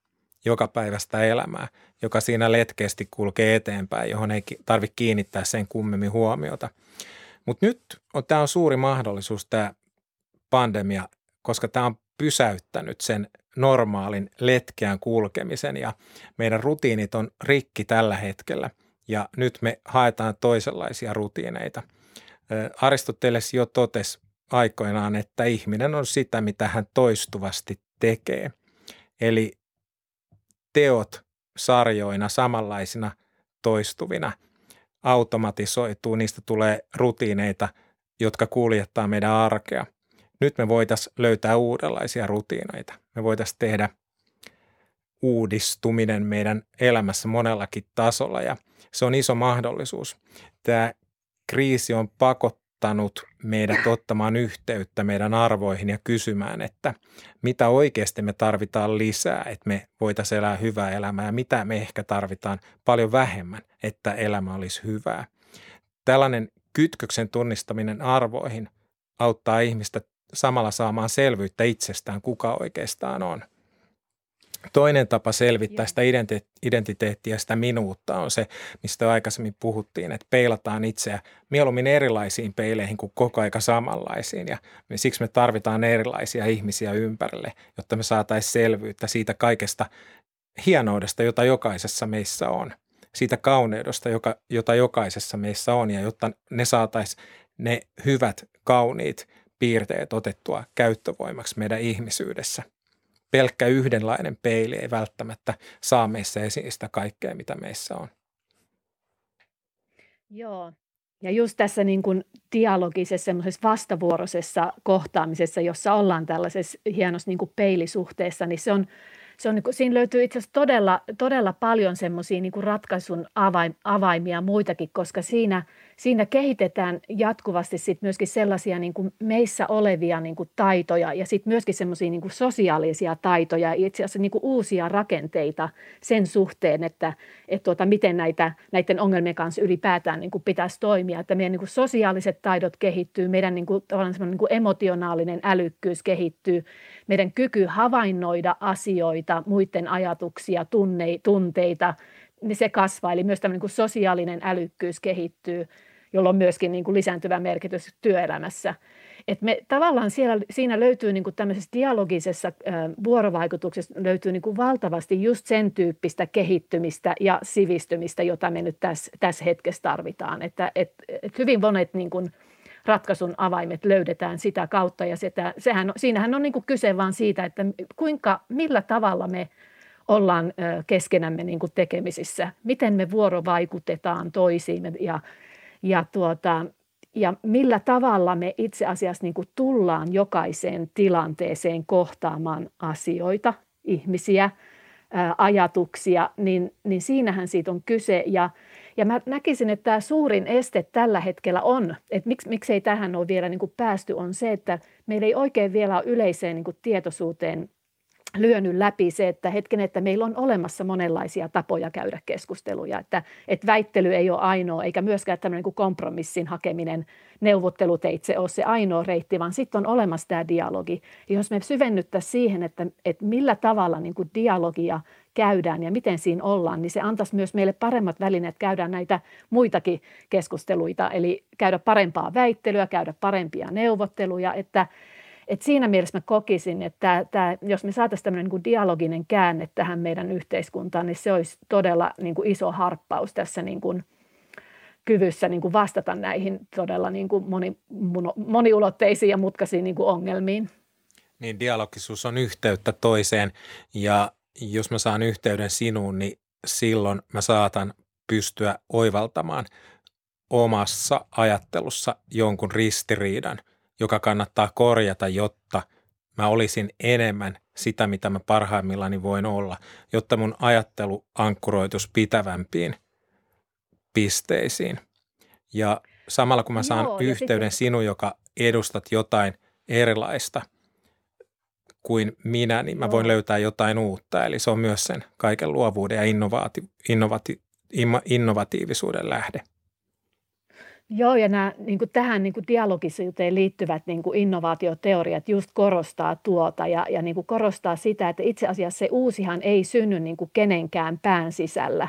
joka päivästä elämää, joka siinä letkeästi kulkee eteenpäin, johon ei tarvitse kiinnittää sen kummemmin huomiota – mutta nyt on, tämä on suuri mahdollisuus tämä pandemia, koska tämä on pysäyttänyt sen normaalin letkeän kulkemisen ja meidän rutiinit on rikki tällä hetkellä ja nyt me haetaan toisenlaisia rutiineita. Aristoteles jo totesi aikoinaan, että ihminen on sitä, mitä hän toistuvasti tekee. Eli teot sarjoina samanlaisina toistuvina – automatisoituu, niistä tulee rutiineita, jotka kuljettaa meidän arkea. Nyt me voitaisiin löytää uudenlaisia rutiineita. Me voitaisiin tehdä uudistuminen meidän elämässä monellakin tasolla ja se on iso mahdollisuus. Tämä kriisi on pakottanut auttanut meidät ottamaan yhteyttä meidän arvoihin ja kysymään, että mitä oikeasti me tarvitaan lisää, että me voitaisiin elää hyvää elämää ja mitä me ehkä tarvitaan paljon vähemmän, että elämä olisi hyvää. Tällainen kytköksen tunnistaminen arvoihin auttaa ihmistä samalla saamaan selvyyttä itsestään, kuka oikeastaan on – Toinen tapa selvittää sitä identiteettiä, sitä minuutta on se, mistä aikaisemmin puhuttiin, että peilataan itseä mieluummin erilaisiin peileihin kuin koko aika samanlaisiin. Ja siksi me tarvitaan erilaisia ihmisiä ympärille, jotta me saataisiin selvyyttä siitä kaikesta hienoudesta, jota jokaisessa meissä on. Siitä kauneudesta, joka, jota jokaisessa meissä on ja jotta ne saataisiin ne hyvät, kauniit piirteet otettua käyttövoimaksi meidän ihmisyydessä – pelkkä yhdenlainen peili ei välttämättä saa meissä esiin sitä kaikkea, mitä meissä on. Joo. Ja just tässä niin kuin dialogisessa, vastavuoroisessa kohtaamisessa, jossa ollaan tällaisessa hienossa niin kuin peilisuhteessa, niin se on – se on, niin kuin, siinä löytyy itse asiassa todella, todella paljon semmoisia niin ratkaisun avaim, avaimia muitakin, koska siinä, siinä kehitetään jatkuvasti sit myöskin sellaisia niin kuin meissä olevia niin kuin taitoja ja sitten myöskin semmoisia niin sosiaalisia taitoja, itse asiassa niin kuin uusia rakenteita sen suhteen, että, että tuota, miten näitä, näiden ongelmien kanssa ylipäätään niin kuin pitäisi toimia. Että meidän niin kuin sosiaaliset taidot kehittyy, meidän niin kuin, niin kuin emotionaalinen älykkyys kehittyy, meidän kyky havainnoida asioita, muiden ajatuksia, tunne, tunteita, niin se kasvaa. Eli myös tämmöinen kuin sosiaalinen älykkyys kehittyy, jolloin on myöskin niin kuin lisääntyvä merkitys työelämässä. Et me, tavallaan siellä, siinä löytyy niin kuin tämmöisessä dialogisessa vuorovaikutuksessa löytyy niin kuin valtavasti just sen tyyppistä kehittymistä ja sivistymistä, jota me nyt tässä, tässä hetkessä tarvitaan. Että et, et hyvin monet niin kuin, ratkaisun avaimet löydetään sitä kautta ja sitä, sehän, siinähän on niin kuin kyse vaan siitä, että kuinka, millä tavalla me ollaan keskenämme niin kuin tekemisissä, miten me vuorovaikutetaan toisiimme ja, ja, tuota, ja millä tavalla me itse asiassa niin kuin tullaan jokaiseen tilanteeseen kohtaamaan asioita, ihmisiä, ajatuksia, niin, niin siinähän siitä on kyse. Ja – ja mä näkisin, että tämä suurin este tällä hetkellä on, että miksi, miksei tähän ole vielä niin kuin päästy, on se, että meillä ei oikein vielä ole yleiseen niin kuin tietoisuuteen lyönyt läpi se, että hetken, että meillä on olemassa monenlaisia tapoja käydä keskusteluja, että, että väittely ei ole ainoa, eikä myöskään tämmöinen kuin kompromissin hakeminen neuvotteluteitse ole se ainoa reitti, vaan sitten on olemassa tämä dialogi. Ja jos me syvennyttäisiin siihen, että, että millä tavalla niin kuin dialogia käydään ja miten siinä ollaan, niin se antaisi myös meille paremmat välineet käydä näitä muitakin keskusteluita, eli käydä parempaa väittelyä, käydä parempia neuvotteluja, että et siinä mielessä mä kokisin, että tämä, jos me saataisiin tämmöinen niin dialoginen käänne tähän meidän yhteiskuntaan, niin se olisi todella niin kuin iso harppaus tässä niin kuin kyvyssä niin kuin vastata näihin todella niin kuin moni, moniulotteisiin ja mutkaisiin niin kuin ongelmiin. Niin dialogisuus on yhteyttä toiseen ja jos mä saan yhteyden sinuun, niin silloin mä saatan pystyä oivaltamaan omassa ajattelussa jonkun ristiriidan – joka kannattaa korjata, jotta mä olisin enemmän sitä, mitä mä parhaimmillani voin olla, jotta mun ajattelu ankkuroitus pitävämpiin pisteisiin. Ja samalla kun mä saan Joo, yhteyden sitten... sinun, joka edustat jotain erilaista kuin minä, niin mä Joo. voin löytää jotain uutta. Eli se on myös sen kaiken luovuuden ja innovaati, innovati, innovatiivisuuden lähde. Joo, ja nämä, niin kuin tähän niin kuin dialogisuuteen liittyvät niin kuin innovaatioteoriat just korostaa tuota ja, ja niin kuin korostaa sitä, että itse asiassa se uusihan ei synny niin kuin kenenkään pään sisällä,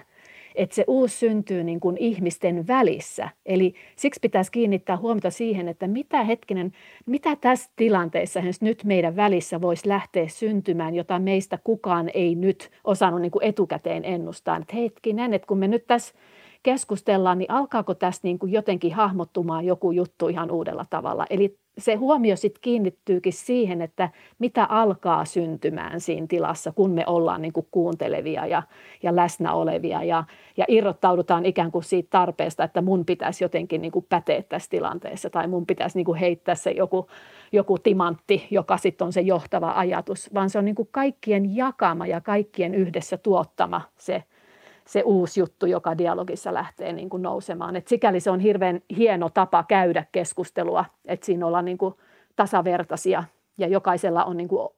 että se uusi syntyy niin kuin ihmisten välissä. Eli siksi pitäisi kiinnittää huomiota siihen, että mitä hetkinen, mitä tässä tilanteessa nyt meidän välissä voisi lähteä syntymään, jota meistä kukaan ei nyt osannut niin kuin etukäteen ennustaa. Että hetkinen, että kun me nyt tässä keskustellaan, niin alkaako tässä niin kuin jotenkin hahmottumaan joku juttu ihan uudella tavalla. Eli se huomio sitten kiinnittyykin siihen, että mitä alkaa syntymään siinä tilassa, kun me ollaan niin kuin kuuntelevia ja, ja läsnä olevia ja, ja irrottaudutaan ikään kuin siitä tarpeesta, että mun pitäisi jotenkin niin kuin päteä tässä tilanteessa tai mun pitäisi niin kuin heittää se joku, joku timantti, joka sitten on se johtava ajatus, vaan se on niin kuin kaikkien jakama ja kaikkien yhdessä tuottama se – se uusi juttu, joka dialogissa lähtee niin kuin nousemaan. Et sikäli se on hirveän hieno tapa käydä keskustelua, että siinä ollaan niin kuin tasavertaisia ja jokaisella on niin kuin,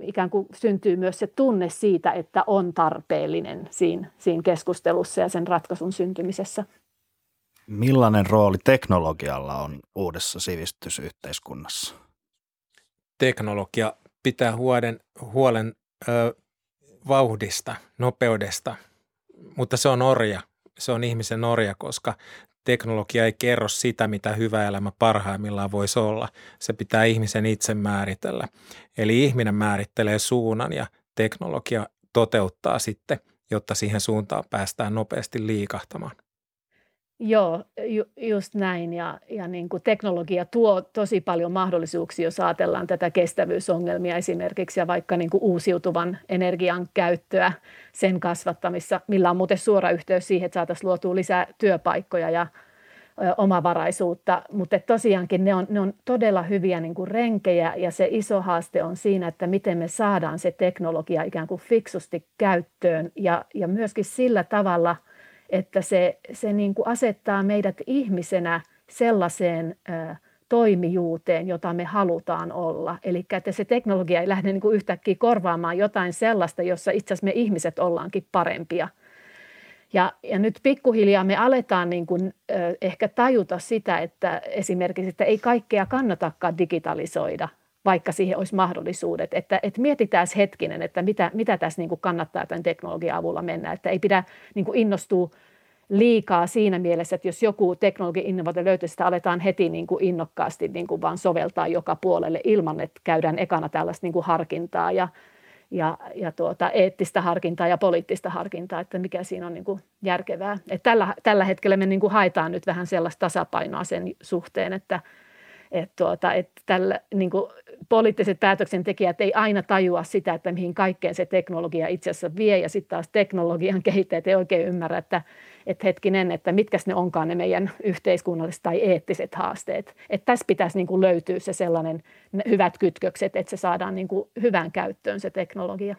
ikään kuin syntyy myös se tunne siitä, että on tarpeellinen siinä, siinä keskustelussa ja sen ratkaisun syntymisessä. Millainen rooli teknologialla on uudessa sivistysyhteiskunnassa? Teknologia pitää huolen, huolen ö, vauhdista, nopeudesta, mutta se on orja. Se on ihmisen orja, koska teknologia ei kerro sitä, mitä hyvä elämä parhaimmillaan voisi olla. Se pitää ihmisen itse määritellä. Eli ihminen määrittelee suunnan ja teknologia toteuttaa sitten, jotta siihen suuntaan päästään nopeasti liikahtamaan. Joo, ju, just näin. Ja, ja niin kuin teknologia tuo tosi paljon mahdollisuuksia, jos ajatellaan tätä kestävyysongelmia esimerkiksi ja vaikka niin kuin uusiutuvan energian käyttöä, sen kasvattamissa, millä on muuten suora yhteys siihen, että saataisiin luotua lisää työpaikkoja ja ö, omavaraisuutta. Mutta tosiaankin ne on, ne on todella hyviä niin kuin renkejä ja se iso haaste on siinä, että miten me saadaan se teknologia ikään kuin fiksusti käyttöön ja, ja myöskin sillä tavalla – että se, se niin kuin asettaa meidät ihmisenä sellaiseen ö, toimijuuteen, jota me halutaan olla. Eli että se teknologia ei lähde niin kuin yhtäkkiä korvaamaan jotain sellaista, jossa itse asiassa me ihmiset ollaankin parempia. Ja, ja nyt pikkuhiljaa me aletaan niin kuin, ö, ehkä tajuta sitä, että esimerkiksi, että ei kaikkea kannatakaan digitalisoida, vaikka siihen olisi mahdollisuudet. Että, että mietitään hetkinen, että mitä, mitä tässä niin kuin kannattaa tämän teknologian avulla mennä. Että ei pidä niin kuin innostua liikaa siinä mielessä, että jos joku teknologian innovaatio löytyy, sitä aletaan heti niin kuin innokkaasti niin kuin vaan soveltaa joka puolelle ilman, että käydään ekana tällaista niin kuin harkintaa ja, ja, ja tuota, eettistä harkintaa ja poliittista harkintaa, että mikä siinä on niin kuin järkevää. Et tällä, tällä hetkellä me niin kuin haetaan nyt vähän sellaista tasapainoa sen suhteen, että – että tuota, et tällä, niin kuin poliittiset päätöksentekijät ei aina tajua sitä, että mihin kaikkeen se teknologia itse asiassa vie, ja sitten taas teknologian kehittäjät ei oikein ymmärrä, että, että hetkinen, että mitkä ne onkaan ne meidän yhteiskunnalliset tai eettiset haasteet. Että tässä pitäisi niin kuin löytyä se sellainen hyvät kytkökset, että se saadaan niin kuin hyvään käyttöön se teknologia.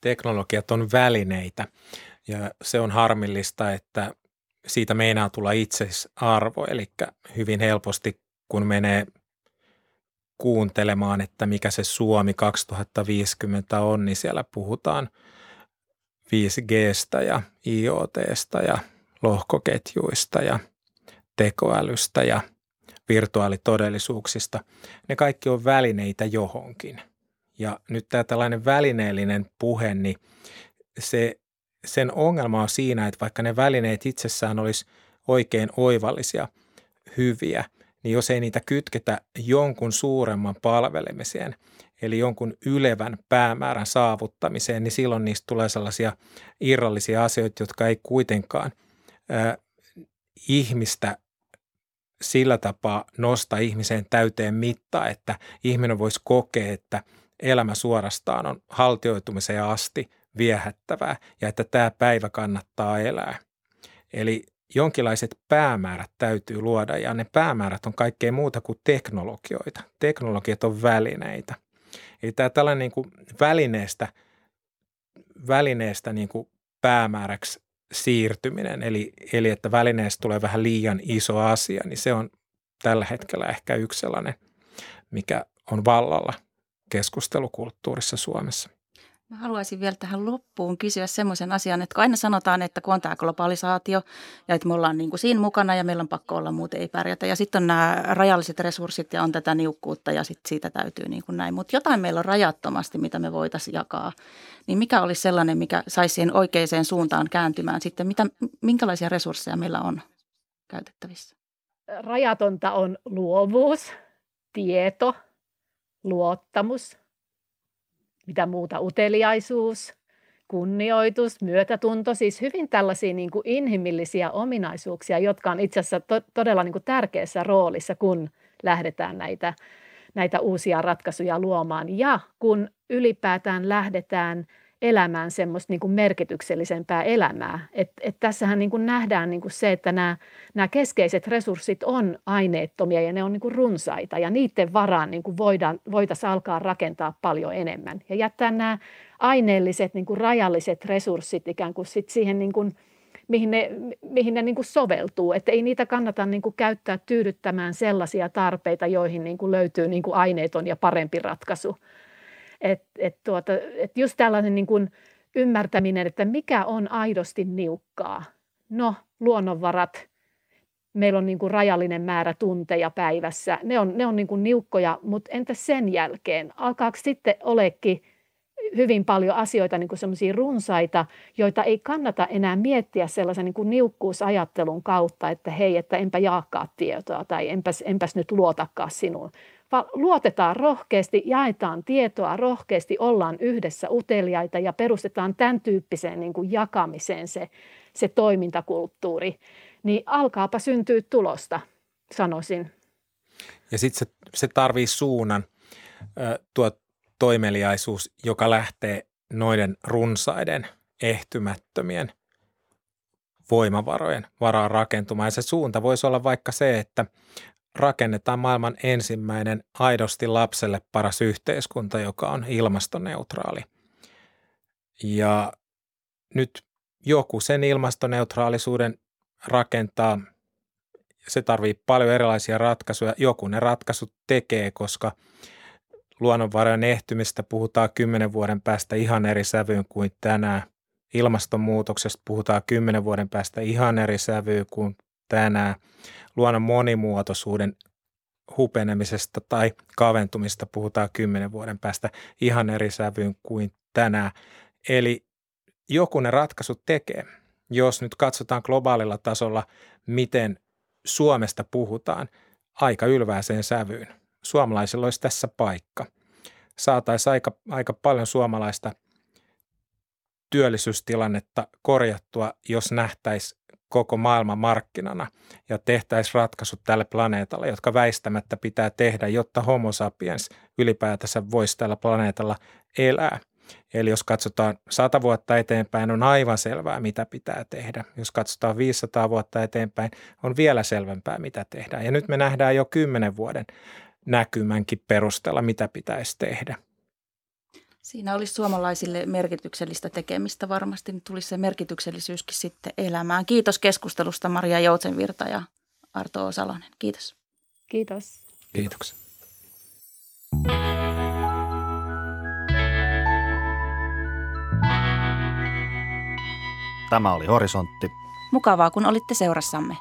Teknologiat on välineitä, ja se on harmillista, että siitä meinaa tulla itseisarvo, eli hyvin helposti kun menee kuuntelemaan, että mikä se Suomi 2050 on, niin siellä puhutaan 5Gstä ja IoTsta ja lohkoketjuista ja tekoälystä ja virtuaalitodellisuuksista. Ne kaikki on välineitä johonkin. Ja nyt tämä tällainen välineellinen puhe, niin se, sen ongelma on siinä, että vaikka ne välineet itsessään olisi oikein oivallisia, hyviä, niin jos ei niitä kytketä jonkun suuremman palvelemiseen, eli jonkun ylevän päämäärän saavuttamiseen, niin silloin niistä tulee sellaisia irrallisia asioita, jotka ei kuitenkaan äh, ihmistä sillä tapaa nosta ihmiseen täyteen mittaa, että ihminen voisi kokea, että elämä suorastaan on haltioitumiseen asti viehättävää ja että tämä päivä kannattaa elää. Eli jonkinlaiset päämäärät täytyy luoda ja ne päämäärät on kaikkea muuta kuin teknologioita. Teknologiat on välineitä. Eli tämä tällainen niin kuin välineestä, välineestä niin kuin päämääräksi siirtyminen, eli, eli että välineestä tulee vähän liian iso asia, niin se on tällä hetkellä ehkä yksi sellainen, mikä on vallalla keskustelukulttuurissa Suomessa. Mä haluaisin vielä tähän loppuun kysyä semmoisen asian, että kun aina sanotaan, että kun on tämä globalisaatio ja että me ollaan niin kuin siinä mukana ja meillä on pakko olla, muuten ei pärjätä. Ja sitten on nämä rajalliset resurssit ja on tätä niukkuutta ja sitten siitä täytyy niin kuin näin. Mutta jotain meillä on rajattomasti, mitä me voitaisiin jakaa. Niin mikä olisi sellainen, mikä saisi siihen oikeaan suuntaan kääntymään sitten? Mitä, minkälaisia resursseja meillä on käytettävissä? Rajatonta on luovuus, tieto, luottamus – mitä muuta, uteliaisuus, kunnioitus, myötätunto, siis hyvin tällaisia niin kuin inhimillisiä ominaisuuksia, jotka on itse asiassa to- todella niin kuin tärkeässä roolissa, kun lähdetään näitä, näitä uusia ratkaisuja luomaan. Ja kun ylipäätään lähdetään – elämään semmoista niin kuin merkityksellisempää elämää. Et, et tässähän niin kuin nähdään niin kuin se, että nämä, nämä keskeiset resurssit on aineettomia ja ne on niin kuin runsaita ja niiden varaan niin voidaan, voitaisiin alkaa rakentaa paljon enemmän. Ja jättää nämä aineelliset niin kuin rajalliset resurssit ikään kuin sit siihen niin kuin, mihin ne, mihin ne niin kuin soveltuu. Että ei niitä kannata niin kuin käyttää tyydyttämään sellaisia tarpeita, joihin niin kuin löytyy niin kuin aineeton ja parempi ratkaisu – et, et tuota, et just tällainen niin kuin ymmärtäminen, että mikä on aidosti niukkaa. No, luonnonvarat, meillä on niin kuin rajallinen määrä tunteja päivässä, ne on, ne on niin kuin niukkoja, mutta entä sen jälkeen? Alkaako sitten olekin hyvin paljon asioita, niin kuin sellaisia runsaita, joita ei kannata enää miettiä sellaisen niin kuin niukkuusajattelun kautta, että hei, että enpä jaakaa tietoa tai enpäs, enpäs nyt luotakaan sinuun, luotetaan rohkeasti, jaetaan tietoa rohkeasti, ollaan yhdessä uteliaita ja perustetaan tämän tyyppiseen niin kuin jakamiseen se, se toimintakulttuuri, niin alkaapa syntyä tulosta, sanoisin. Ja sitten se, se tarvii suunnan, tuo toimeliaisuus, joka lähtee noiden runsaiden, ehtymättömien voimavarojen varaan rakentumaan. Ja se suunta voisi olla vaikka se, että rakennetaan maailman ensimmäinen aidosti lapselle paras yhteiskunta, joka on ilmastoneutraali. Ja nyt joku sen ilmastoneutraalisuuden rakentaa, se tarvii paljon erilaisia ratkaisuja. Joku ne ratkaisut tekee, koska luonnonvarojen ehtymistä puhutaan kymmenen vuoden päästä ihan eri sävyyn kuin tänään. Ilmastonmuutoksesta puhutaan kymmenen vuoden päästä ihan eri sävyyn kuin tänään luonnon monimuotoisuuden hupenemisesta tai kaventumista puhutaan kymmenen vuoden päästä ihan eri sävyyn kuin tänään. Eli joku ne ratkaisut tekee. Jos nyt katsotaan globaalilla tasolla, miten Suomesta puhutaan aika ylvääseen sävyyn. Suomalaisilla olisi tässä paikka. Saataisiin aika, aika paljon suomalaista työllisyystilannetta korjattua, jos nähtäisi koko maailman markkinana ja tehtäisiin ratkaisut tälle planeetalle, jotka väistämättä pitää tehdä, jotta homo sapiens ylipäätänsä voisi tällä planeetalla elää. Eli jos katsotaan 100 vuotta eteenpäin, on aivan selvää, mitä pitää tehdä. Jos katsotaan 500 vuotta eteenpäin, on vielä selvempää, mitä tehdään. Ja nyt me nähdään jo 10 vuoden näkymänkin perusteella, mitä pitäisi tehdä. Siinä olisi suomalaisille merkityksellistä tekemistä varmasti. niin tulisi se merkityksellisyyskin sitten elämään. Kiitos keskustelusta Maria Joutsenvirta ja Arto Osalonen. Kiitos. Kiitos. Kiitoksia. Tämä oli Horisontti. Mukavaa, kun olitte seurassamme.